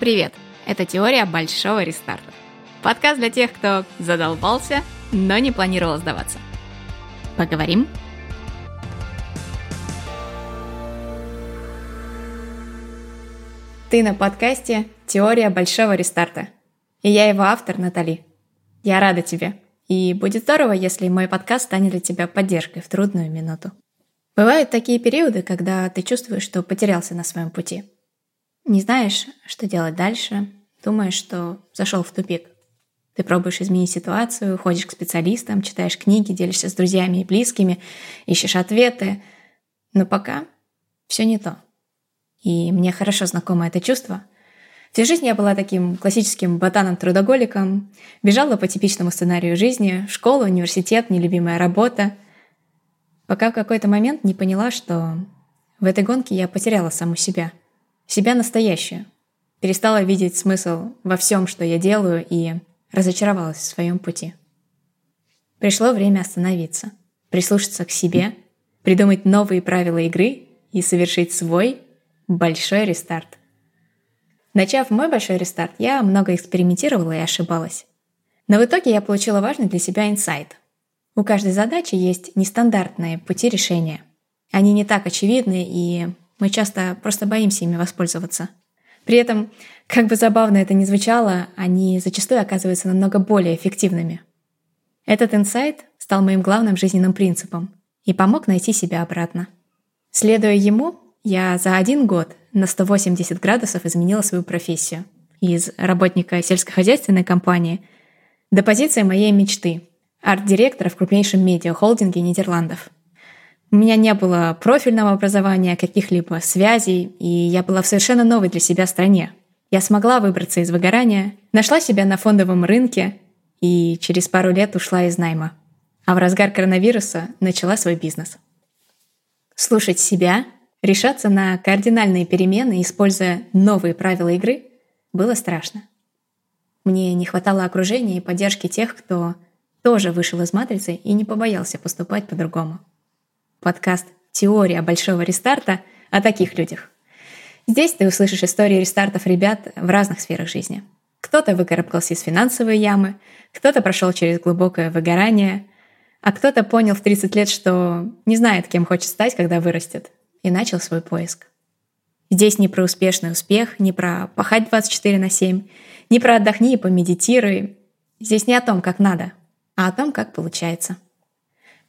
Привет! Это теория большого рестарта. Подкаст для тех, кто задолбался, но не планировал сдаваться. Поговорим? Ты на подкасте «Теория большого рестарта». И я его автор Натали. Я рада тебе. И будет здорово, если мой подкаст станет для тебя поддержкой в трудную минуту. Бывают такие периоды, когда ты чувствуешь, что потерялся на своем пути – не знаешь, что делать дальше, думаешь, что зашел в тупик. Ты пробуешь изменить ситуацию, ходишь к специалистам, читаешь книги, делишься с друзьями и близкими, ищешь ответы. Но пока все не то. И мне хорошо знакомо это чувство. Всю жизнь я была таким классическим ботаном-трудоголиком, бежала по типичному сценарию жизни, школа, университет, нелюбимая работа, пока в какой-то момент не поняла, что в этой гонке я потеряла саму себя — себя настоящую. Перестала видеть смысл во всем, что я делаю, и разочаровалась в своем пути. Пришло время остановиться, прислушаться к себе, придумать новые правила игры и совершить свой большой рестарт. Начав мой большой рестарт, я много экспериментировала и ошибалась. Но в итоге я получила важный для себя инсайт. У каждой задачи есть нестандартные пути решения. Они не так очевидны, и мы часто просто боимся ими воспользоваться. При этом, как бы забавно это ни звучало, они зачастую оказываются намного более эффективными. Этот инсайт стал моим главным жизненным принципом и помог найти себя обратно. Следуя ему, я за один год на 180 градусов изменила свою профессию. Из работника сельскохозяйственной компании до позиции моей мечты – арт-директора в крупнейшем медиа-холдинге Нидерландов – у меня не было профильного образования, каких-либо связей, и я была в совершенно новой для себя стране. Я смогла выбраться из выгорания, нашла себя на фондовом рынке и через пару лет ушла из найма. А в разгар коронавируса начала свой бизнес. Слушать себя, решаться на кардинальные перемены, используя новые правила игры, было страшно. Мне не хватало окружения и поддержки тех, кто тоже вышел из матрицы и не побоялся поступать по-другому подкаст «Теория большого рестарта» о таких людях. Здесь ты услышишь истории рестартов ребят в разных сферах жизни. Кто-то выкарабкался из финансовой ямы, кто-то прошел через глубокое выгорание, а кто-то понял в 30 лет, что не знает, кем хочет стать, когда вырастет, и начал свой поиск. Здесь не про успешный успех, не про пахать 24 на 7, не про отдохни и помедитируй. Здесь не о том, как надо, а о том, как получается.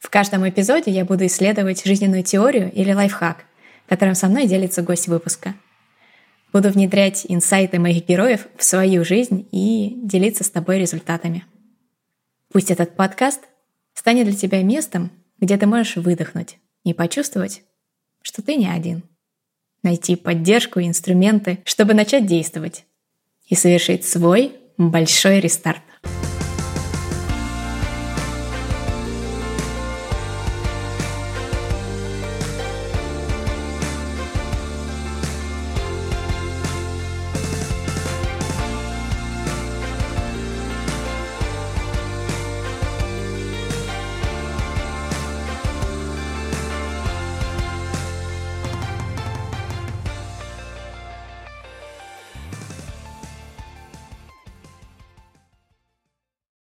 В каждом эпизоде я буду исследовать жизненную теорию или лайфхак, которым со мной делится гость выпуска. Буду внедрять инсайты моих героев в свою жизнь и делиться с тобой результатами. Пусть этот подкаст станет для тебя местом, где ты можешь выдохнуть и почувствовать, что ты не один. Найти поддержку и инструменты, чтобы начать действовать и совершить свой большой рестарт.